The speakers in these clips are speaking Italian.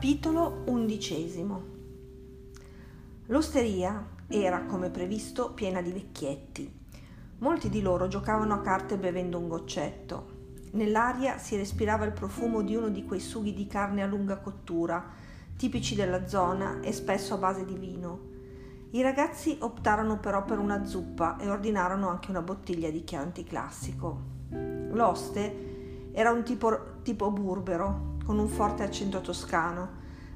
Capitolo undicesimo L'osteria era, come previsto, piena di vecchietti. Molti di loro giocavano a carte bevendo un goccetto. Nell'aria si respirava il profumo di uno di quei sughi di carne a lunga cottura, tipici della zona e spesso a base di vino. I ragazzi optarono però per una zuppa e ordinarono anche una bottiglia di Chianti classico. L'oste era un tipo, tipo burbero, con un forte accento toscano.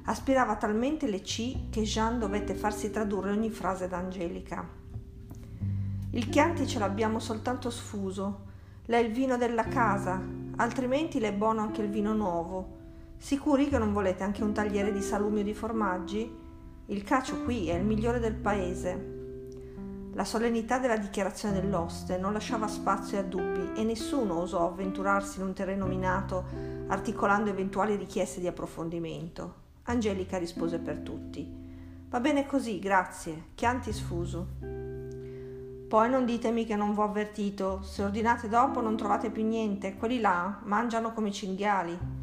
Aspirava talmente le C che Jean dovette farsi tradurre ogni frase da Angelica. Il Chianti ce l'abbiamo soltanto sfuso. L'è il vino della casa, altrimenti l'è buono anche il vino nuovo. Sicuri che non volete anche un tagliere di salumi o di formaggi? Il cacio qui è il migliore del paese. La solennità della dichiarazione dell'oste non lasciava spazio a dubbi e nessuno osò avventurarsi in un terreno minato articolando eventuali richieste di approfondimento. Angelica rispose per tutti. Va bene così, grazie. Chianti sfuso. Poi non ditemi che non v'ho avvertito. Se ordinate dopo non trovate più niente. Quelli là mangiano come cinghiali.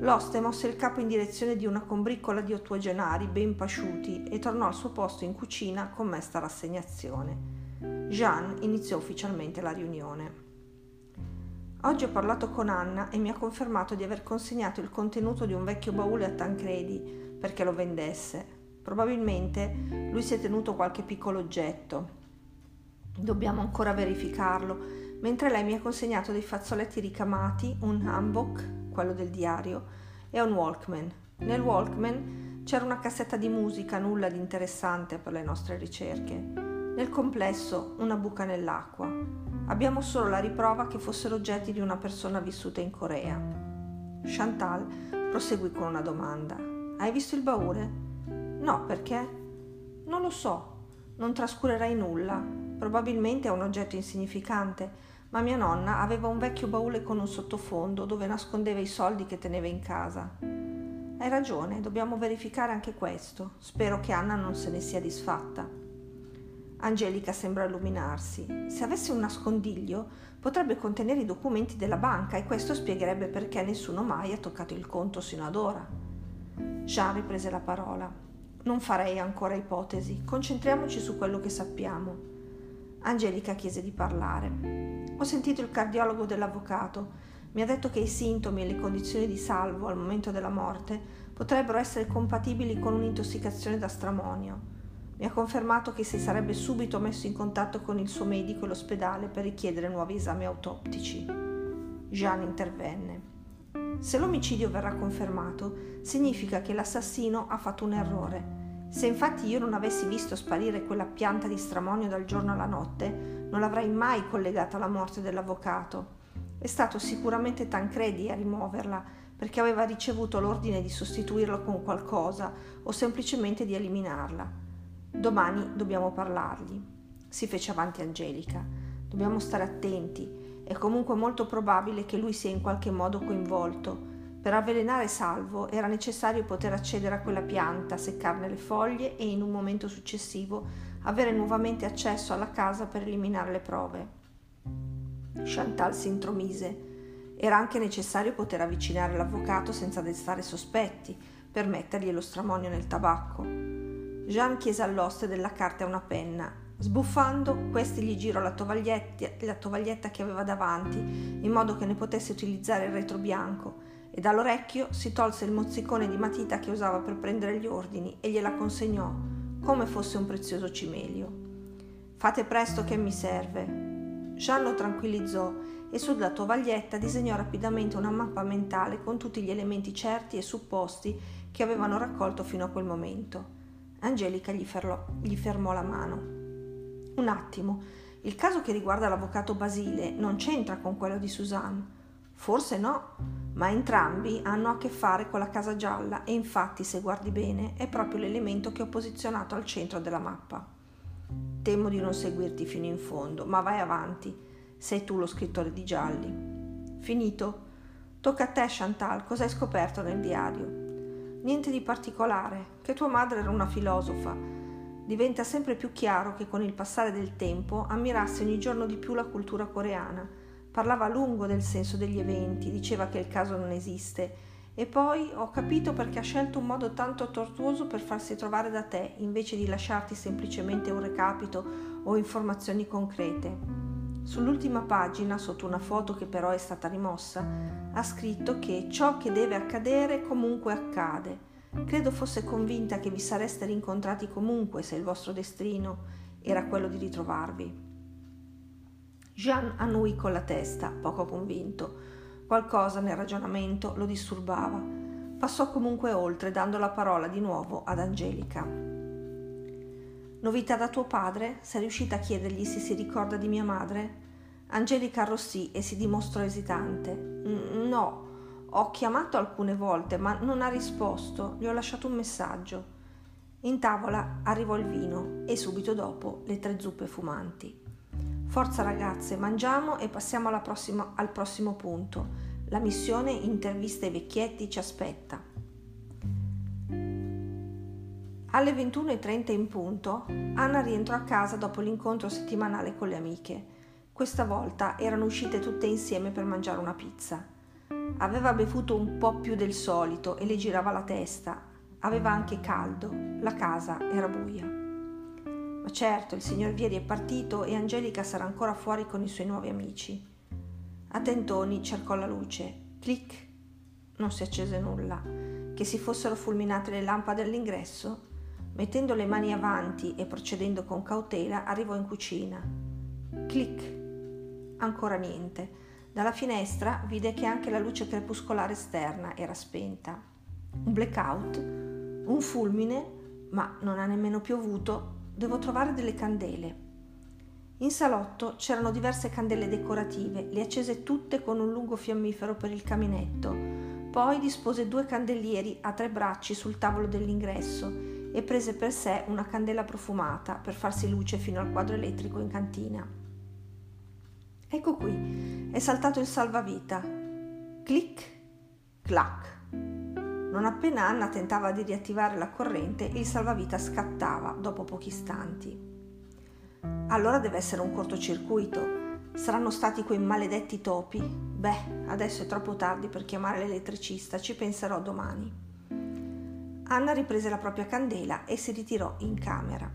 L'oste mosse il capo in direzione di una combriccola di ottuagenari ben pasciuti e tornò al suo posto in cucina con mesta rassegnazione. Jean iniziò ufficialmente la riunione. Oggi ho parlato con Anna e mi ha confermato di aver consegnato il contenuto di un vecchio baule a Tancredi perché lo vendesse. Probabilmente lui si è tenuto qualche piccolo oggetto. Dobbiamo ancora verificarlo, mentre lei mi ha consegnato dei fazzoletti ricamati, un hanbok, quello del diario, e un Walkman. Nel Walkman c'era una cassetta di musica, nulla di interessante per le nostre ricerche. Nel complesso una buca nell'acqua. Abbiamo solo la riprova che fossero oggetti di una persona vissuta in Corea. Chantal proseguì con una domanda. Hai visto il baule? No, perché? Non lo so, non trascurerai nulla. Probabilmente è un oggetto insignificante, ma mia nonna aveva un vecchio baule con un sottofondo dove nascondeva i soldi che teneva in casa. Hai ragione, dobbiamo verificare anche questo. Spero che Anna non se ne sia disfatta. Angelica sembra illuminarsi. Se avesse un nascondiglio, potrebbe contenere i documenti della banca e questo spiegherebbe perché nessuno mai ha toccato il conto sino ad ora. Jean riprese la parola. Non farei ancora ipotesi, concentriamoci su quello che sappiamo. Angelica chiese di parlare. Ho sentito il cardiologo dell'avvocato. Mi ha detto che i sintomi e le condizioni di salvo al momento della morte potrebbero essere compatibili con un'intossicazione da stramonio. Mi ha confermato che si sarebbe subito messo in contatto con il suo medico e l'ospedale per richiedere nuovi esami autoptici. Jean intervenne. Se l'omicidio verrà confermato, significa che l'assassino ha fatto un errore. Se infatti io non avessi visto sparire quella pianta di stramonio dal giorno alla notte, non l'avrei mai collegata alla morte dell'avvocato. È stato sicuramente Tancredi a rimuoverla, perché aveva ricevuto l'ordine di sostituirlo con qualcosa o semplicemente di eliminarla. Domani dobbiamo parlargli. Si fece avanti Angelica. Dobbiamo stare attenti. È comunque molto probabile che lui sia in qualche modo coinvolto. Per avvelenare Salvo era necessario poter accedere a quella pianta, seccarne le foglie e in un momento successivo avere nuovamente accesso alla casa per eliminare le prove. Chantal si intromise. Era anche necessario poter avvicinare l'avvocato senza destare sospetti, per mettergli lo stramonio nel tabacco. Jean chiese all'oste della carta e una penna. Sbuffando, questi gli girò la la tovaglietta che aveva davanti, in modo che ne potesse utilizzare il retro bianco, e dall'orecchio si tolse il mozzicone di matita che usava per prendere gli ordini e gliela consegnò, come fosse un prezioso cimelio. Fate presto che mi serve. Jean lo tranquillizzò e sulla tovaglietta disegnò rapidamente una mappa mentale con tutti gli elementi certi e supposti che avevano raccolto fino a quel momento. Angelica gli, ferlò, gli fermò la mano. Un attimo, il caso che riguarda l'avvocato Basile non c'entra con quello di Suzanne. Forse no, ma entrambi hanno a che fare con la casa gialla e infatti, se guardi bene, è proprio l'elemento che ho posizionato al centro della mappa. Temo di non seguirti fino in fondo, ma vai avanti. Sei tu lo scrittore di gialli. Finito? Tocca a te, Chantal, cosa hai scoperto nel diario? Niente di particolare, che tua madre era una filosofa. Diventa sempre più chiaro che con il passare del tempo ammirasse ogni giorno di più la cultura coreana. Parlava a lungo del senso degli eventi, diceva che il caso non esiste E poi ho capito perché ha scelto un modo tanto tortuoso per farsi trovare da te, invece di lasciarti semplicemente un recapito o informazioni concrete. Sull'ultima pagina, sotto una foto che però è stata rimossa, ha scritto che ciò che deve accadere comunque accade. Credo fosse convinta che vi sareste rincontrati comunque se il vostro destino era quello di ritrovarvi. Jean annui con la testa, poco convinto. Qualcosa nel ragionamento lo disturbava. Passò comunque oltre, dando la parola di nuovo ad Angelica. Novità da tuo padre? Sei riuscita a chiedergli se si ricorda di mia madre? Angelica arrossì e si dimostrò esitante. No, ho chiamato alcune volte, ma non ha risposto. Gli ho lasciato un messaggio. In tavola arrivò il vino e subito dopo le tre zuppe fumanti. Forza ragazze, mangiamo e passiamo prossima, al prossimo punto. La missione intervista ai vecchietti ci aspetta. Alle 21.30 in punto, Anna rientrò a casa dopo l'incontro settimanale con le amiche. Questa volta erano uscite tutte insieme per mangiare una pizza. Aveva bevuto un po' più del solito e le girava la testa. Aveva anche caldo. La casa era buia. Ma certo, il signor Vieri è partito e Angelica sarà ancora fuori con i suoi nuovi amici. A tentoni cercò la luce. Clic! Non si accese nulla. Che si fossero fulminate le lampade all'ingresso Mettendo le mani avanti e procedendo con cautela, arrivò in cucina. Clic. Ancora niente. Dalla finestra vide che anche la luce crepuscolare esterna era spenta. Un blackout? Un fulmine? Ma non ha nemmeno piovuto. Devo trovare delle candele. In salotto c'erano diverse candele decorative, le accese tutte con un lungo fiammifero per il caminetto. Poi dispose due candelieri a tre bracci sul tavolo dell'ingresso e prese per sé una candela profumata per farsi luce fino al quadro elettrico in cantina. Ecco qui, è saltato il salvavita. Clic, clac. Non appena Anna tentava di riattivare la corrente, il salvavita scattava dopo pochi istanti. Allora deve essere un cortocircuito. Saranno stati quei maledetti topi? Beh, adesso è troppo tardi per chiamare l'elettricista, ci penserò domani. Anna riprese la propria candela e si ritirò in camera.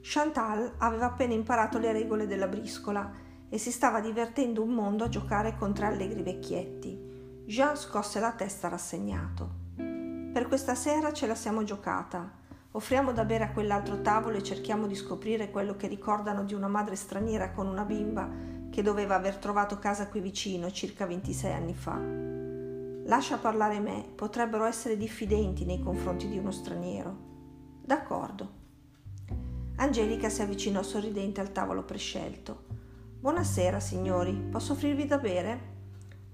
Chantal aveva appena imparato le regole della briscola e si stava divertendo un mondo a giocare con tre allegri vecchietti. Jean scosse la testa rassegnato. Per questa sera ce la siamo giocata. Offriamo da bere a quell'altro tavolo e cerchiamo di scoprire quello che ricordano di una madre straniera con una bimba che doveva aver trovato casa qui vicino circa 26 anni fa. Lascia parlare me, potrebbero essere diffidenti nei confronti di uno straniero. D'accordo. Angelica si avvicinò sorridente al tavolo prescelto. Buonasera, signori, posso offrirvi da bere?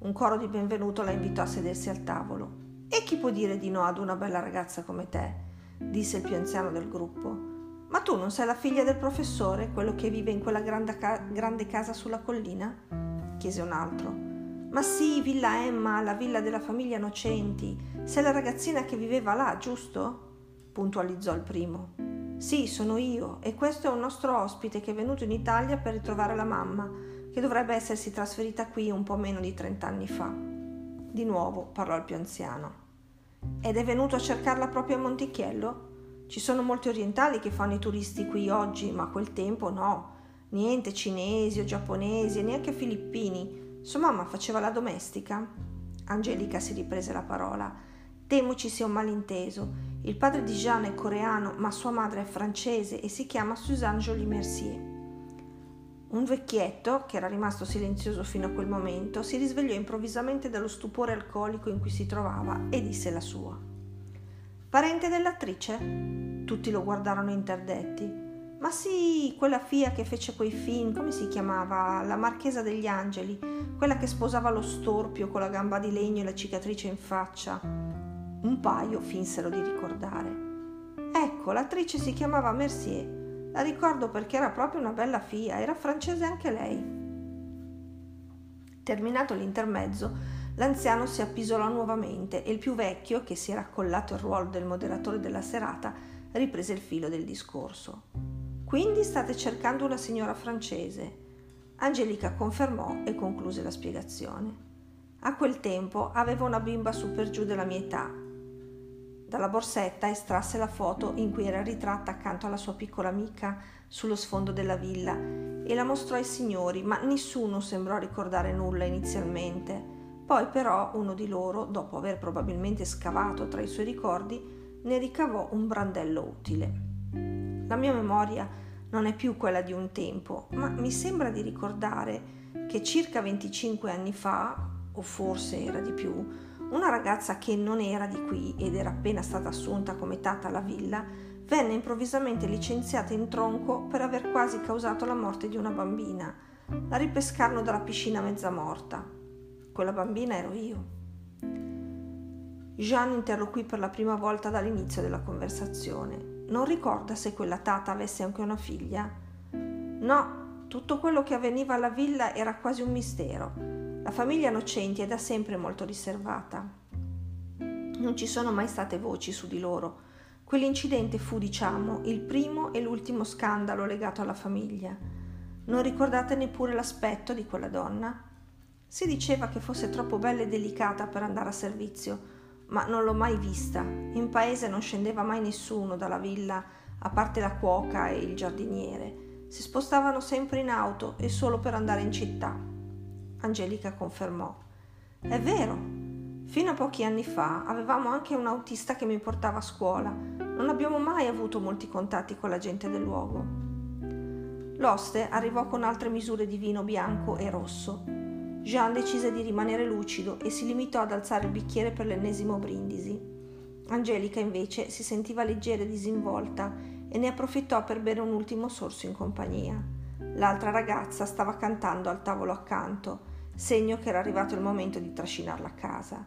Un coro di benvenuto la invitò a sedersi al tavolo. E chi può dire di no ad una bella ragazza come te? disse il più anziano del gruppo. Ma tu non sei la figlia del professore, quello che vive in quella grande, ca- grande casa sulla collina? chiese un altro. Ma sì, Villa Emma, la villa della famiglia Nocenti. Sei la ragazzina che viveva là, giusto? puntualizzò il primo. Sì, sono io, e questo è un nostro ospite che è venuto in Italia per ritrovare la mamma, che dovrebbe essersi trasferita qui un po' meno di trent'anni fa. Di nuovo parlò il più anziano. Ed è venuto a cercarla proprio a Montichiello? Ci sono molti orientali che fanno i turisti qui oggi, ma a quel tempo no. Niente cinesi o giapponesi neanche filippini sua mamma faceva la domestica? Angelica si riprese la parola. Temo ci sia un malinteso. Il padre di Jeanne è coreano, ma sua madre è francese e si chiama Suzanne Jolie Mercier. Un vecchietto, che era rimasto silenzioso fino a quel momento, si risvegliò improvvisamente dallo stupore alcolico in cui si trovava e disse la sua. Parente dell'attrice? Tutti lo guardarono interdetti. Ma sì, quella fia che fece quei film, come si chiamava? La Marchesa degli Angeli, quella che sposava lo storpio con la gamba di legno e la cicatrice in faccia. Un paio finsero di ricordare. Ecco, l'attrice si chiamava Mercier. La ricordo perché era proprio una bella fia, era francese anche lei. Terminato l'intermezzo, l'anziano si appisolò nuovamente e il più vecchio, che si era accollato il ruolo del moderatore della serata, riprese il filo del discorso. Quindi state cercando una signora francese. Angelica confermò e concluse la spiegazione. A quel tempo avevo una bimba su per giù della mia età. Dalla borsetta estrasse la foto in cui era ritratta accanto alla sua piccola amica sullo sfondo della villa e la mostrò ai signori, ma nessuno sembrò ricordare nulla inizialmente. Poi però uno di loro, dopo aver probabilmente scavato tra i suoi ricordi, ne ricavò un brandello utile. La mia memoria non è più quella di un tempo, ma mi sembra di ricordare che circa 25 anni fa, o forse era di più, una ragazza che non era di qui ed era appena stata assunta come tata alla villa, venne improvvisamente licenziata in tronco per aver quasi causato la morte di una bambina. La ripescarono dalla piscina mezza morta. Quella bambina ero io. Jean interloquì per la prima volta dall'inizio della conversazione. Non ricorda se quella tata avesse anche una figlia? No, tutto quello che avveniva alla villa era quasi un mistero. La famiglia Nocenti è da sempre molto riservata. Non ci sono mai state voci su di loro. Quell'incidente fu, diciamo, il primo e l'ultimo scandalo legato alla famiglia. Non ricordate neppure l'aspetto di quella donna? Si diceva che fosse troppo bella e delicata per andare a servizio, ma non l'ho mai vista. In paese non scendeva mai nessuno dalla villa, a parte la cuoca e il giardiniere si spostavano sempre in auto e solo per andare in città. Angelica confermò. È vero. Fino a pochi anni fa avevamo anche un autista che mi portava a scuola. Non abbiamo mai avuto molti contatti con la gente del luogo. L'oste arrivò con altre misure di vino bianco e rosso. Jean decise di rimanere lucido e si limitò ad alzare il bicchiere per l'ennesimo brindisi. Angelica invece si sentiva leggera e disinvolta e ne approfittò per bere un ultimo sorso in compagnia. L'altra ragazza stava cantando al tavolo accanto, segno che era arrivato il momento di trascinarla a casa.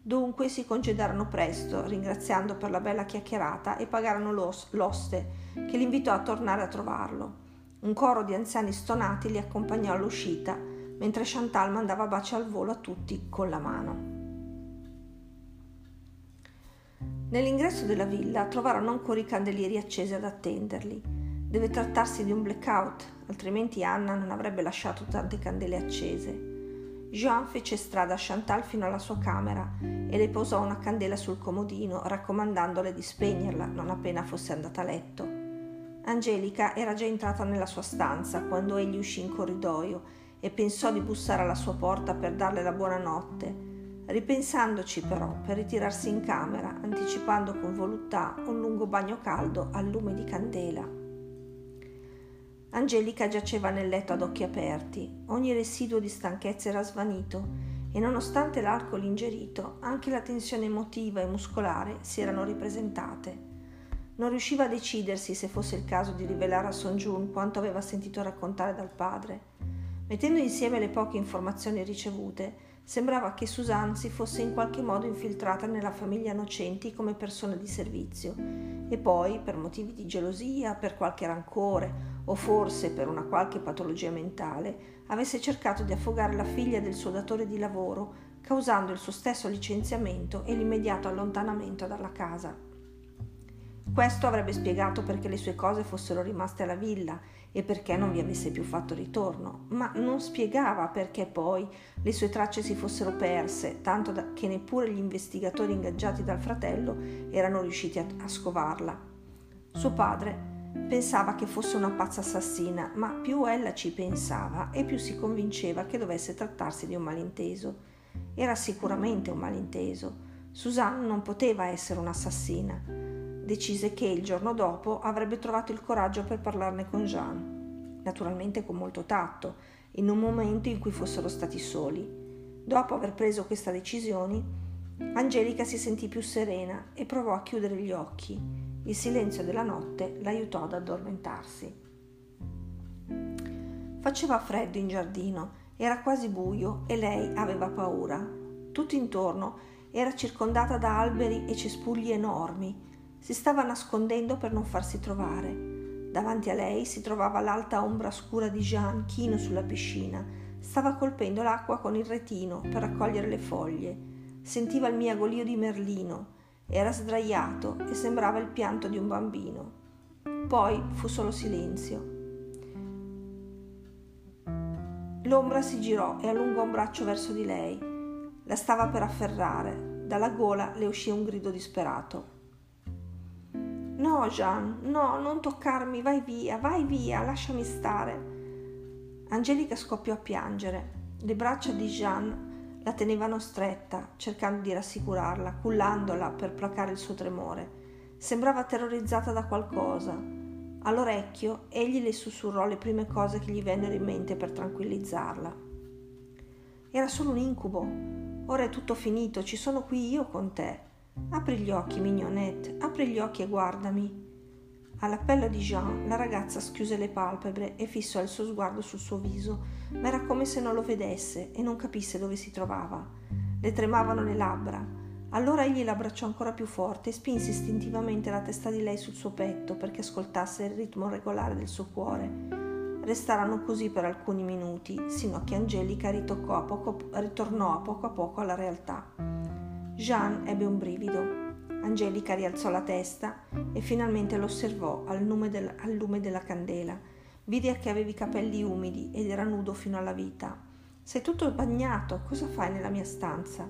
Dunque si congedarono presto, ringraziando per la bella chiacchierata e pagarono l'oste, che li invitò a tornare a trovarlo. Un coro di anziani stonati li accompagnò all'uscita, mentre Chantal mandava baci al volo a tutti con la mano. Nell'ingresso della villa trovarono ancora i candelieri accesi ad attenderli. Deve trattarsi di un blackout, altrimenti Anna non avrebbe lasciato tante candele accese. Jean fece strada a Chantal fino alla sua camera e le posò una candela sul comodino, raccomandandole di spegnerla non appena fosse andata a letto. Angelica era già entrata nella sua stanza quando egli uscì in corridoio e pensò di bussare alla sua porta per darle la buonanotte ripensandoci però per ritirarsi in camera, anticipando con voluttà un lungo bagno caldo al lume di candela. Angelica giaceva nel letto ad occhi aperti, ogni residuo di stanchezza era svanito e nonostante l'alcol ingerito, anche la tensione emotiva e muscolare si erano ripresentate. Non riusciva a decidersi se fosse il caso di rivelare a Son Jun quanto aveva sentito raccontare dal padre. Mettendo insieme le poche informazioni ricevute, Sembrava che Suzanne si fosse in qualche modo infiltrata nella famiglia Nocenti come persona di servizio e poi, per motivi di gelosia, per qualche rancore o forse per una qualche patologia mentale, avesse cercato di affogare la figlia del suo datore di lavoro, causando il suo stesso licenziamento e l'immediato allontanamento dalla casa. Questo avrebbe spiegato perché le sue cose fossero rimaste alla villa e perché non vi avesse più fatto ritorno, ma non spiegava perché poi le sue tracce si fossero perse, tanto che neppure gli investigatori ingaggiati dal fratello erano riusciti a, a scovarla. Suo padre pensava che fosse una pazza assassina, ma più ella ci pensava e più si convinceva che dovesse trattarsi di un malinteso. Era sicuramente un malinteso. Susanne non poteva essere un'assassina decise che il giorno dopo avrebbe trovato il coraggio per parlarne con Jean, naturalmente con molto tatto, in un momento in cui fossero stati soli. Dopo aver preso questa decisione, Angelica si sentì più serena e provò a chiudere gli occhi. Il silenzio della notte l'aiutò ad addormentarsi. Faceva freddo in giardino, era quasi buio e lei aveva paura. Tutto intorno era circondata da alberi e cespugli enormi si stava nascondendo per non farsi trovare. Davanti a lei si trovava l'alta ombra scura di Jean chino sulla piscina. Stava colpendo l'acqua con il retino per raccogliere le foglie. Sentiva il miagolio di Merlino. Era sdraiato e sembrava il pianto di un bambino. Poi fu solo silenzio. L'ombra si girò e allungò un braccio verso di lei. La stava per afferrare. Dalla gola le uscì un grido disperato. No, Jean, no, non toccarmi, vai via, vai via, lasciami stare. Angelica scoppiò a piangere. Le braccia di Jean la tenevano stretta, cercando di rassicurarla, cullandola per placare il suo tremore. Sembrava terrorizzata da qualcosa. All'orecchio egli le sussurrò le prime cose che gli vennero in mente per tranquillizzarla. Era solo un incubo. Ora è tutto finito, ci sono qui io con te. Apri gli occhi, mignonette, apri gli occhi e guardami. All'appello di Jean, la ragazza schiuse le palpebre e fissò il suo sguardo sul suo viso, ma era come se non lo vedesse e non capisse dove si trovava. Le tremavano le labbra. Allora egli l'abbracciò ancora più forte e spinse istintivamente la testa di lei sul suo petto perché ascoltasse il ritmo regolare del suo cuore. Restarono così per alcuni minuti, sino a che Angelica a poco, ritornò a poco a poco alla realtà. Jean ebbe un brivido Angelica rialzò la testa e finalmente lo osservò al lume, del, al lume della candela. Vide che aveva i capelli umidi ed era nudo fino alla vita. Sei tutto bagnato, cosa fai nella mia stanza?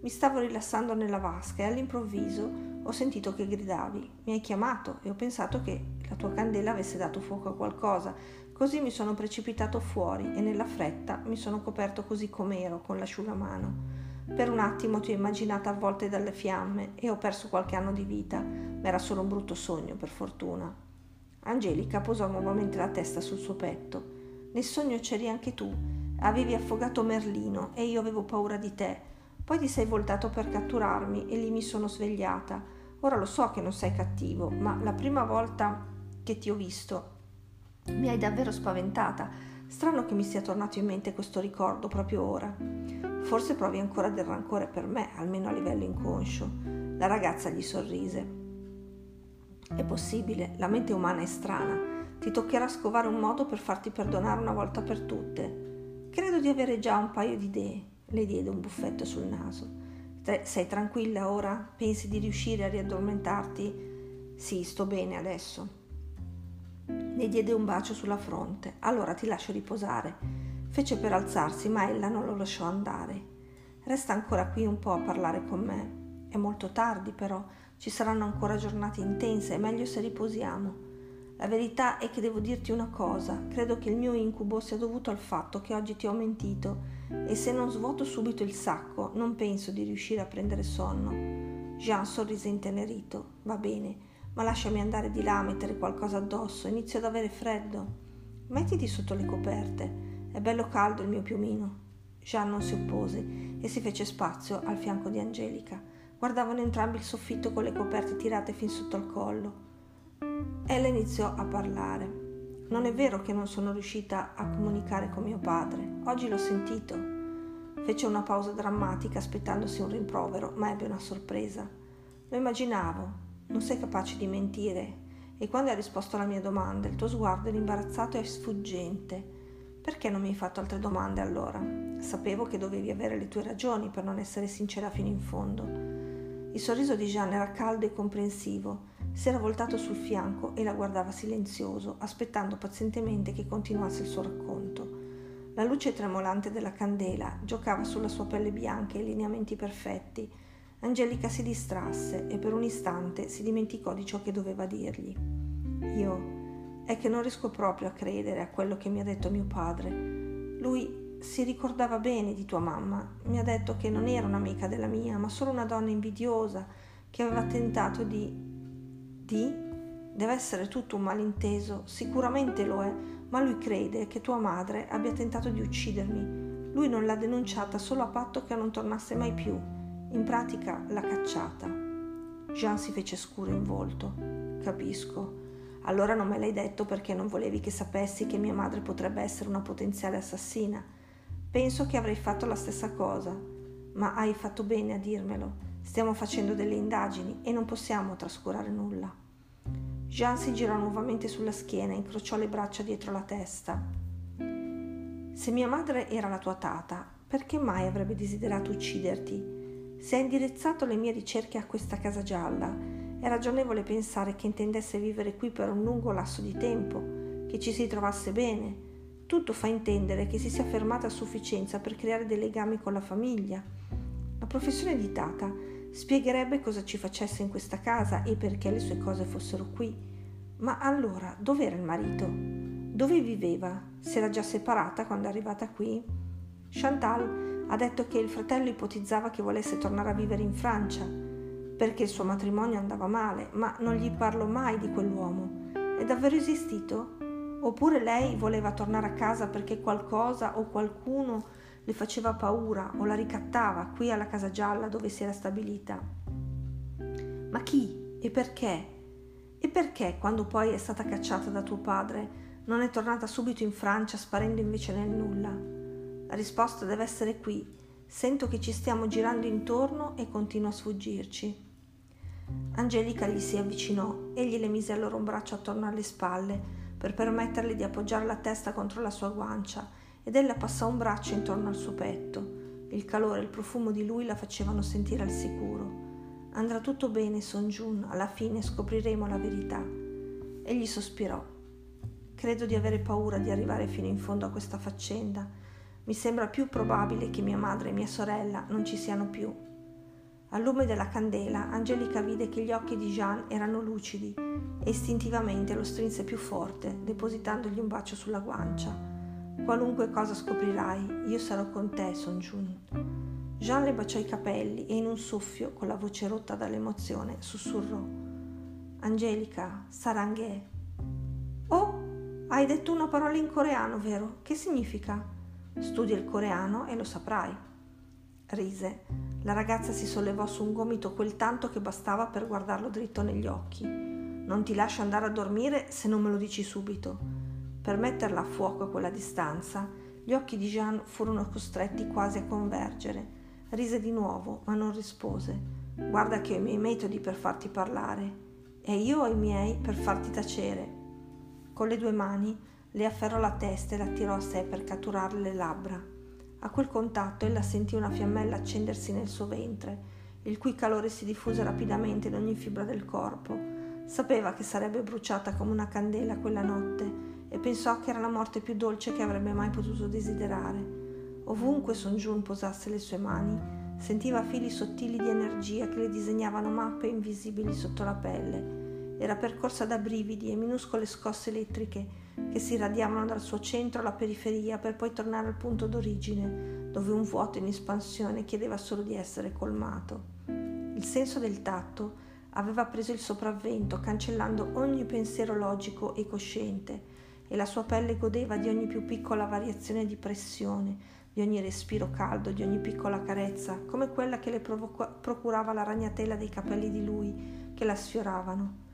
Mi stavo rilassando nella vasca e all'improvviso ho sentito che gridavi. Mi hai chiamato e ho pensato che la tua candela avesse dato fuoco a qualcosa. Così mi sono precipitato fuori e nella fretta mi sono coperto così com'ero con l'asciugamano. Per un attimo ti ho immaginata avvolte dalle fiamme e ho perso qualche anno di vita, ma era solo un brutto sogno, per fortuna. Angelica posò nuovamente la testa sul suo petto. Nel sogno c'eri anche tu. Avevi affogato Merlino e io avevo paura di te. Poi ti sei voltato per catturarmi e lì mi sono svegliata. Ora lo so che non sei cattivo, ma la prima volta che ti ho visto mi hai davvero spaventata. Strano che mi sia tornato in mente questo ricordo proprio ora. Forse provi ancora del rancore per me, almeno a livello inconscio. La ragazza gli sorrise. È possibile, la mente umana è strana. Ti toccherà scovare un modo per farti perdonare una volta per tutte. Credo di avere già un paio di idee. Le diede un buffetto sul naso. sei tranquilla ora? Pensi di riuscire a riaddormentarti? Sì, sto bene adesso. Le diede un bacio sulla fronte. Allora ti lascio riposare. Fece per alzarsi, ma ella non lo lasciò andare. Resta ancora qui un po' a parlare con me. È molto tardi, però, ci saranno ancora giornate intense, è meglio se riposiamo. La verità è che devo dirti una cosa, credo che il mio incubo sia dovuto al fatto che oggi ti ho mentito e se non svuoto subito il sacco non penso di riuscire a prendere sonno. Jean sorrise intenerito. Va bene, ma lasciami andare di là a mettere qualcosa addosso, inizio ad avere freddo. Mettiti sotto le coperte. È bello caldo il mio piumino. Jean non si oppose e si fece spazio al fianco di Angelica. Guardavano entrambi il soffitto con le coperte tirate fin sotto al collo. Ella iniziò a parlare. Non è vero che non sono riuscita a comunicare con mio padre. Oggi l'ho sentito. Fece una pausa drammatica aspettandosi un rimprovero, ma ebbe una sorpresa. Lo immaginavo. Non sei capace di mentire. E quando hai risposto alla mia domanda, il tuo sguardo era imbarazzato e sfuggente. Perché non mi hai fatto altre domande allora? Sapevo che dovevi avere le tue ragioni per non essere sincera fino in fondo. Il sorriso di Jeanne era caldo e comprensivo. Si era voltato sul fianco e la guardava silenzioso, aspettando pazientemente che continuasse il suo racconto. La luce tremolante della candela giocava sulla sua pelle bianca e i lineamenti perfetti. Angelica si distrasse e per un istante si dimenticò di ciò che doveva dirgli. Io è che non riesco proprio a credere a quello che mi ha detto mio padre. Lui si ricordava bene di tua mamma, mi ha detto che non era un'amica della mia, ma solo una donna invidiosa che aveva tentato di... di? Deve essere tutto un malinteso, sicuramente lo è, ma lui crede che tua madre abbia tentato di uccidermi. Lui non l'ha denunciata solo a patto che non tornasse mai più. In pratica l'ha cacciata. Jean si fece scuro in volto. Capisco. Allora non me l'hai detto perché non volevi che sapessi che mia madre potrebbe essere una potenziale assassina. Penso che avrei fatto la stessa cosa, ma hai fatto bene a dirmelo. Stiamo facendo delle indagini e non possiamo trascurare nulla. Jean si girò nuovamente sulla schiena e incrociò le braccia dietro la testa. Se mia madre era la tua tata, perché mai avrebbe desiderato ucciderti? Se ha indirizzato le mie ricerche a questa casa gialla, è ragionevole pensare che intendesse vivere qui per un lungo lasso di tempo, che ci si trovasse bene. Tutto fa intendere che si sia fermata a sufficienza per creare dei legami con la famiglia. La professione di Tata spiegherebbe cosa ci facesse in questa casa e perché le sue cose fossero qui. Ma allora, dov'era il marito? Dove viveva? Si era già separata quando è arrivata qui? Chantal ha detto che il fratello ipotizzava che volesse tornare a vivere in Francia, perché il suo matrimonio andava male, ma non gli parlo mai di quell'uomo. È davvero esistito? Oppure lei voleva tornare a casa perché qualcosa o qualcuno le faceva paura o la ricattava qui alla Casa Gialla dove si era stabilita. Ma chi e perché? E perché quando poi è stata cacciata da tuo padre non è tornata subito in Francia sparendo invece nel nulla? La risposta deve essere qui. Sento che ci stiamo girando intorno e continua a sfuggirci. Angelica gli si avvicinò, egli le mise allora un braccio attorno alle spalle per permetterle di appoggiare la testa contro la sua guancia ed ella passò un braccio intorno al suo petto. Il calore e il profumo di lui la facevano sentire al sicuro. Andrà tutto bene, Son Jun, alla fine scopriremo la verità. Egli sospirò. Credo di avere paura di arrivare fino in fondo a questa faccenda. Mi sembra più probabile che mia madre e mia sorella non ci siano più. Al lume della candela, Angelica vide che gli occhi di Jean erano lucidi e istintivamente lo strinse più forte, depositandogli un bacio sulla guancia. Qualunque cosa scoprirai, io sarò con te, Son Jun. Jean le baciò i capelli e in un soffio, con la voce rotta dall'emozione, sussurrò. Angelica, saranghe. Oh, hai detto una parola in coreano, vero? Che significa? Studia il coreano e lo saprai. Rise. La ragazza si sollevò su un gomito quel tanto che bastava per guardarlo dritto negli occhi. Non ti lascio andare a dormire se non me lo dici subito. Per metterla a fuoco a quella distanza, gli occhi di Jean furono costretti quasi a convergere. Rise di nuovo, ma non rispose. Guarda che ho i miei metodi per farti parlare e io ho i miei per farti tacere. Con le due mani le afferrò la testa e la tirò a sé per catturarle le labbra. A quel contatto ella sentì una fiammella accendersi nel suo ventre, il cui calore si diffuse rapidamente in ogni fibra del corpo. Sapeva che sarebbe bruciata come una candela quella notte e pensò che era la morte più dolce che avrebbe mai potuto desiderare. Ovunque Son Jun posasse le sue mani, sentiva fili sottili di energia che le disegnavano mappe invisibili sotto la pelle. Era percorsa da brividi e minuscole scosse elettriche che si radiavano dal suo centro alla periferia per poi tornare al punto d'origine, dove un vuoto in espansione chiedeva solo di essere colmato. Il senso del tatto aveva preso il sopravvento, cancellando ogni pensiero logico e cosciente, e la sua pelle godeva di ogni più piccola variazione di pressione, di ogni respiro caldo, di ogni piccola carezza, come quella che le provoca- procurava la ragnatela dei capelli di lui che la sfioravano.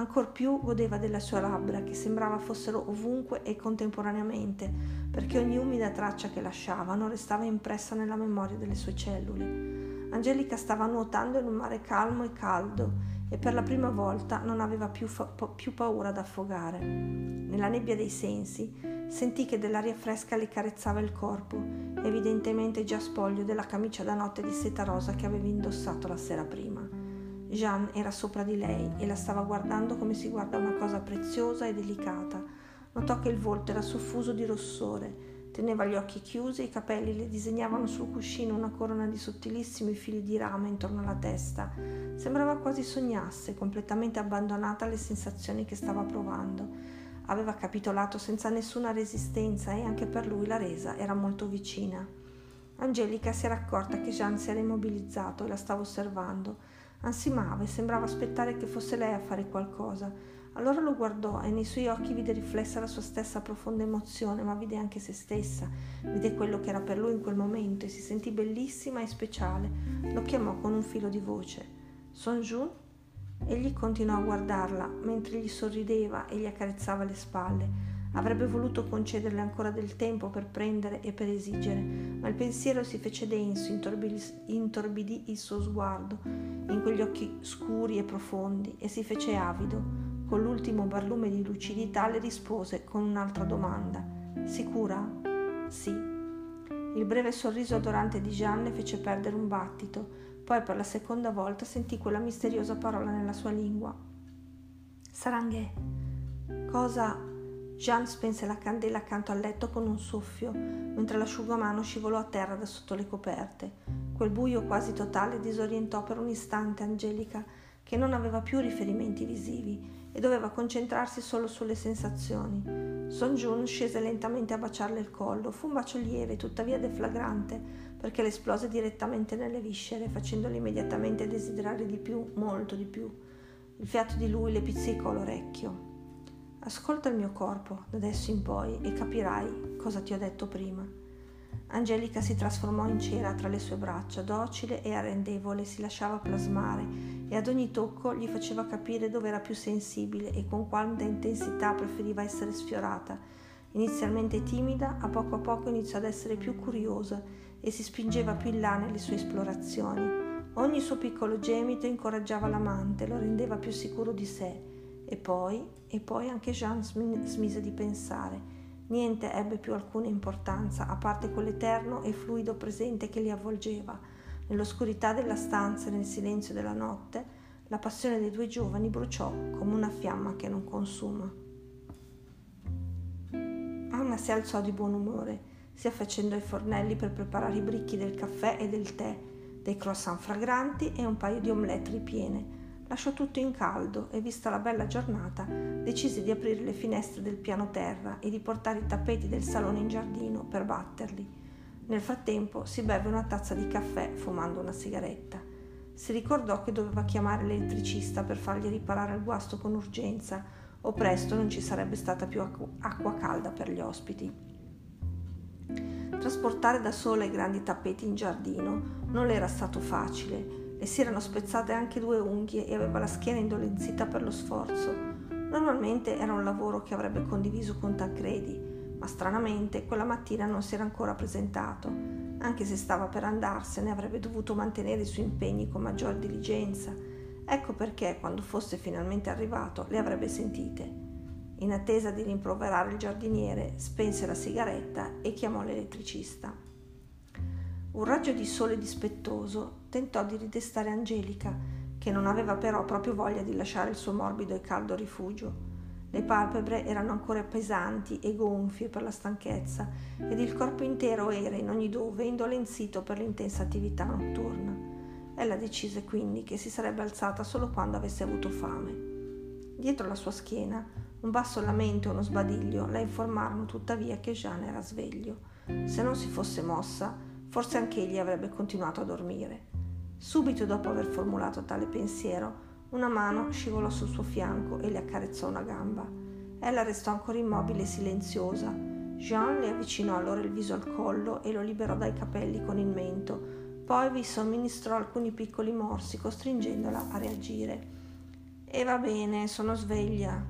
Ancor più godeva delle sue labbra, che sembrava fossero ovunque e contemporaneamente, perché ogni umida traccia che lasciavano restava impressa nella memoria delle sue cellule. Angelica stava nuotando in un mare calmo e caldo e per la prima volta non aveva più, fa- più paura d'affogare. Nella nebbia dei sensi sentì che dell'aria fresca le carezzava il corpo, evidentemente già spoglio della camicia da notte di seta rosa che aveva indossato la sera prima. Jean era sopra di lei e la stava guardando come si guarda una cosa preziosa e delicata. Notò che il volto era soffuso di rossore, Teneva gli occhi chiusi e i capelli le disegnavano sul cuscino una corona di sottilissimi fili di rame intorno alla testa. Sembrava quasi sognasse, completamente abbandonata alle sensazioni che stava provando. Aveva capitolato senza nessuna resistenza e anche per lui la resa era molto vicina. Angelica si era accorta che Jean si era immobilizzato e la stava osservando. Ansimava e sembrava aspettare che fosse lei a fare qualcosa allora lo guardò e nei suoi occhi vide riflessa la sua stessa profonda emozione, ma vide anche se stessa, vide quello che era per lui in quel momento e si sentì bellissima e speciale. Lo chiamò con un filo di voce. Son Jun? Egli continuò a guardarla mentre gli sorrideva e gli accarezzava le spalle. Avrebbe voluto concederle ancora del tempo per prendere e per esigere, ma il pensiero si fece denso, intorbidì, il suo sguardo in quegli occhi scuri e profondi e si fece avido con l'ultimo barlume di lucidità le rispose con un'altra domanda. Sicura? Sì. Il breve sorriso adorante di Jeanne fece perdere un battito, poi per la seconda volta sentì quella misteriosa parola nella sua lingua. Saranghe. Cosa? Jean spense la candela accanto al letto con un soffio, mentre l'asciugamano scivolò a terra da sotto le coperte. Quel buio quasi totale disorientò per un istante Angelica, che non aveva più riferimenti visivi e doveva concentrarsi solo sulle sensazioni. Son Jun scese lentamente a baciarle il collo. Fu un bacio lieve, tuttavia deflagrante, perché le esplose direttamente nelle viscere, facendole immediatamente desiderare di più, molto di più. Il fiato di lui le pizzicò l'orecchio. Ascolta il mio corpo da adesso in poi e capirai cosa ti ho detto prima. Angelica si trasformò in cera tra le sue braccia, docile e arrendevole, si lasciava plasmare e ad ogni tocco gli faceva capire dove era più sensibile e con quanta intensità preferiva essere sfiorata. Inizialmente timida, a poco a poco iniziò ad essere più curiosa e si spingeva più in là nelle sue esplorazioni. Ogni suo piccolo gemito incoraggiava l'amante, lo rendeva più sicuro di sé e poi, e poi anche Jean smise di pensare. Niente ebbe più alcuna importanza, a parte quell'eterno e fluido presente che li avvolgeva. Nell'oscurità della stanza e nel silenzio della notte, la passione dei due giovani bruciò come una fiamma che non consuma. Anna si alzò di buon umore, si affacendò ai fornelli per preparare i bricchi del caffè e del tè, dei croissant fragranti e un paio di omelette ripiene lasciò tutto in caldo e, vista la bella giornata, decise di aprire le finestre del piano terra e di portare i tappeti del salone in giardino per batterli. Nel frattempo si beve una tazza di caffè fumando una sigaretta. Si ricordò che doveva chiamare l'elettricista per fargli riparare il guasto con urgenza, o presto non ci sarebbe stata più acqua calda per gli ospiti. Trasportare da sola i grandi tappeti in giardino non le era stato facile le si erano spezzate anche due unghie e aveva la schiena indolenzita per lo sforzo. Normalmente era un lavoro che avrebbe condiviso con Tancredi, ma stranamente quella mattina non si era ancora presentato. Anche se stava per andarsene avrebbe dovuto mantenere i suoi impegni con maggior diligenza. Ecco perché, quando fosse finalmente arrivato, le avrebbe sentite. In attesa di rimproverare il giardiniere, spense la sigaretta e chiamò l'elettricista. Un raggio di sole dispettoso tentò di ridestare Angelica, che non aveva però proprio voglia di lasciare il suo morbido e caldo rifugio. Le palpebre erano ancora pesanti e gonfie per la stanchezza ed il corpo intero era in ogni dove indolenzito per l'intensa attività notturna. Ella decise quindi che si sarebbe alzata solo quando avesse avuto fame. Dietro la sua schiena un basso lamento e uno sbadiglio la informarono tuttavia che Jeanne era sveglio. Se non si fosse mossa, Forse anche egli avrebbe continuato a dormire. Subito dopo aver formulato tale pensiero, una mano scivolò sul suo fianco e le accarezzò una gamba. Ella restò ancora immobile e silenziosa. Jean le avvicinò allora il viso al collo e lo liberò dai capelli con il mento. Poi vi somministrò alcuni piccoli morsi, costringendola a reagire. E va bene, sono sveglia.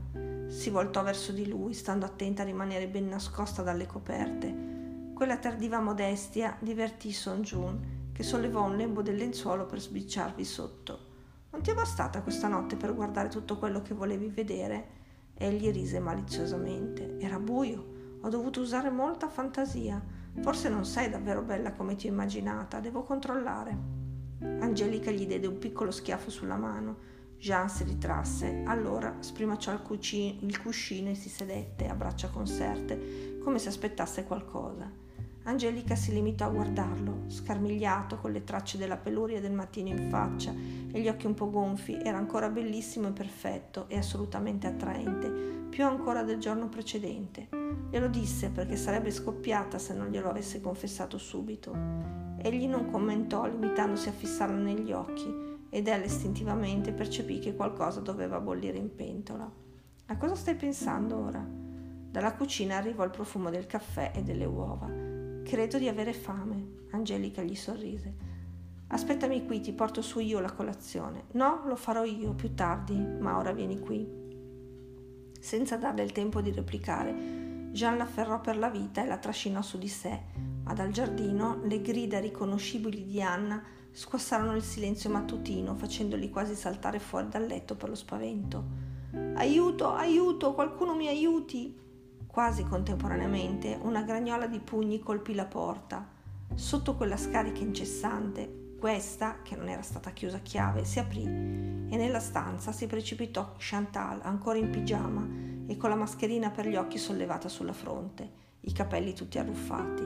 Si voltò verso di lui, stando attenta a rimanere ben nascosta dalle coperte. Quella tardiva modestia divertì Son Jun, che sollevò un lembo del lenzuolo per sbicciarvi sotto. Non ti è bastata questa notte per guardare tutto quello che volevi vedere? Egli rise maliziosamente. Era buio, ho dovuto usare molta fantasia. Forse non sei davvero bella come ti ho immaginata, devo controllare. Angelica gli diede un piccolo schiaffo sulla mano. Jean si ritrasse, allora sprimacciò il, cucino, il cuscino e si sedette a braccia conserte, come se aspettasse qualcosa. Angelica si limitò a guardarlo, scarmigliato, con le tracce della peluria del mattino in faccia e gli occhi un po' gonfi, era ancora bellissimo e perfetto e assolutamente attraente, più ancora del giorno precedente. Glielo disse perché sarebbe scoppiata se non glielo avesse confessato subito. Egli non commentò, limitandosi a fissarla negli occhi, ed ella istintivamente percepì che qualcosa doveva bollire in pentola. A cosa stai pensando ora? Dalla cucina arrivò il profumo del caffè e delle uova. Credo di avere fame. Angelica gli sorrise. Aspettami qui, ti porto su io la colazione. No, lo farò io più tardi, ma ora vieni qui. Senza darle il tempo di replicare, Jean l'afferrò per la vita e la trascinò su di sé, ma dal giardino le grida riconoscibili di Anna squassarono il silenzio mattutino, facendoli quasi saltare fuori dal letto per lo spavento. Aiuto, aiuto, qualcuno mi aiuti! Quasi contemporaneamente una gragnola di pugni colpì la porta. Sotto quella scarica incessante, questa, che non era stata chiusa a chiave, si aprì e nella stanza si precipitò Chantal, ancora in pigiama, e con la mascherina per gli occhi sollevata sulla fronte, i capelli tutti arruffati.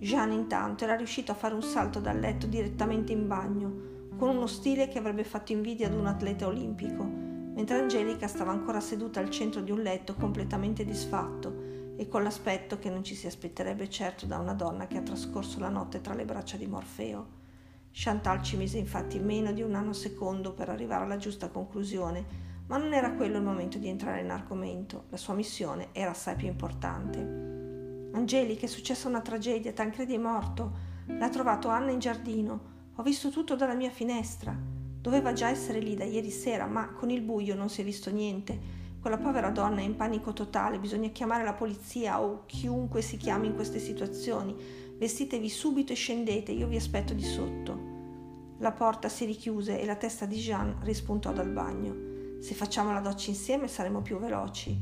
Jeanne intanto era riuscito a fare un salto dal letto direttamente in bagno, con uno stile che avrebbe fatto invidia ad un atleta olimpico, mentre Angelica stava ancora seduta al centro di un letto completamente disfatto e con l'aspetto che non ci si aspetterebbe certo da una donna che ha trascorso la notte tra le braccia di Morfeo. Chantal ci mise infatti meno di un anno secondo per arrivare alla giusta conclusione, ma non era quello il momento di entrare in argomento, la sua missione era assai più importante. Angelica, è successa una tragedia, Tancredi è morto, l'ha trovato Anna in giardino, ho visto tutto dalla mia finestra. Doveva già essere lì da ieri sera, ma con il buio non si è visto niente. Quella povera donna è in panico totale, bisogna chiamare la polizia o chiunque si chiami in queste situazioni. Vestitevi subito e scendete, io vi aspetto di sotto. La porta si richiuse e la testa di Jean rispuntò dal bagno. Se facciamo la doccia insieme saremo più veloci.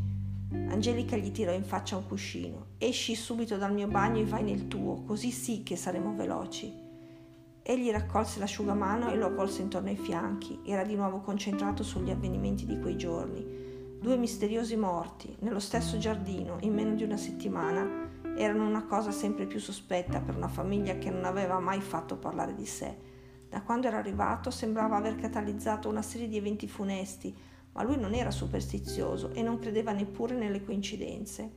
Angelica gli tirò in faccia un cuscino. Esci subito dal mio bagno e vai nel tuo, così sì che saremo veloci. Egli raccolse l'asciugamano e lo avvolse intorno ai fianchi. Era di nuovo concentrato sugli avvenimenti di quei giorni. Due misteriosi morti, nello stesso giardino, in meno di una settimana, erano una cosa sempre più sospetta per una famiglia che non aveva mai fatto parlare di sé. Da quando era arrivato sembrava aver catalizzato una serie di eventi funesti, ma lui non era superstizioso e non credeva neppure nelle coincidenze.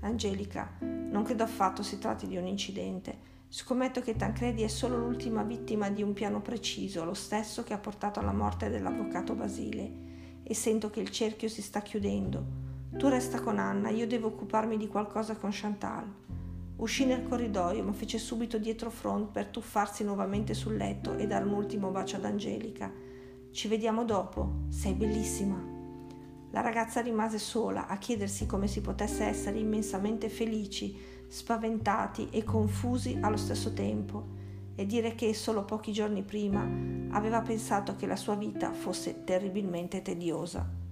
Angelica, non credo affatto si tratti di un incidente. Scommetto che Tancredi è solo l'ultima vittima di un piano preciso, lo stesso che ha portato alla morte dell'avvocato Basile. E sento che il cerchio si sta chiudendo. Tu resta con Anna, io devo occuparmi di qualcosa con Chantal. Uscì nel corridoio, ma fece subito dietro front per tuffarsi nuovamente sul letto e dare un ultimo bacio ad Angelica. Ci vediamo dopo, sei bellissima. La ragazza rimase sola a chiedersi come si potesse essere immensamente felici spaventati e confusi allo stesso tempo, e dire che solo pochi giorni prima aveva pensato che la sua vita fosse terribilmente tediosa.